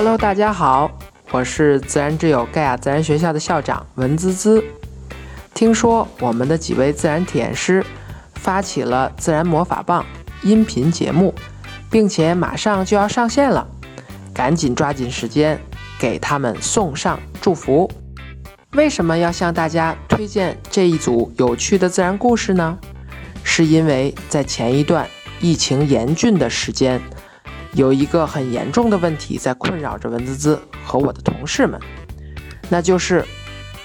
Hello，大家好，我是自然之友盖亚自然学校的校长文滋滋。听说我们的几位自然体验师发起了自然魔法棒音频节目，并且马上就要上线了，赶紧抓紧时间给他们送上祝福。为什么要向大家推荐这一组有趣的自然故事呢？是因为在前一段疫情严峻的时间，有一个很严重的问题在困扰着文滋滋和我的同事们，那就是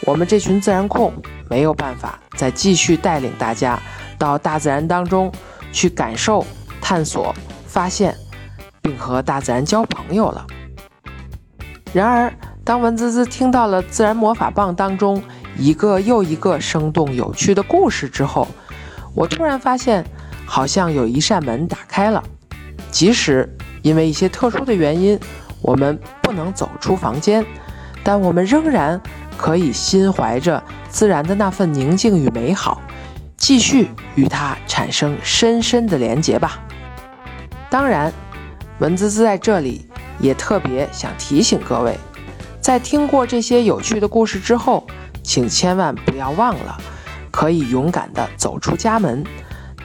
我们这群自然控没有办法再继续带领大家到大自然当中去感受、探索、发现，并和大自然交朋友了。然而，当文滋滋听到了自然魔法棒当中一个又一个生动有趣的故事之后，我突然发现，好像有一扇门打开了。即使因为一些特殊的原因，我们不能走出房间，但我们仍然可以心怀着自然的那份宁静与美好，继续与它产生深深的连结吧。当然，文滋滋在这里也特别想提醒各位。在听过这些有趣的故事之后，请千万不要忘了，可以勇敢地走出家门，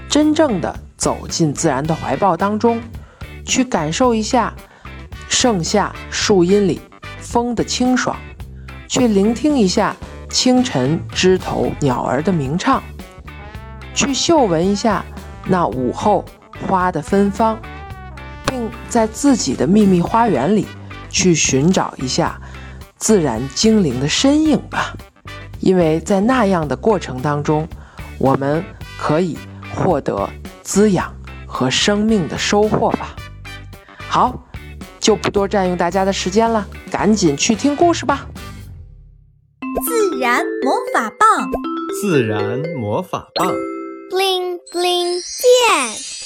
真正的走进自然的怀抱当中，去感受一下盛夏树荫里风的清爽，去聆听一下清晨枝头鸟儿的鸣唱，去嗅闻一下那午后花的芬芳，并在自己的秘密花园里去寻找一下。自然精灵的身影吧，因为在那样的过程当中，我们可以获得滋养和生命的收获吧。好，就不多占用大家的时间了，赶紧去听故事吧。自然魔法棒，自然魔法棒，bling bling 变。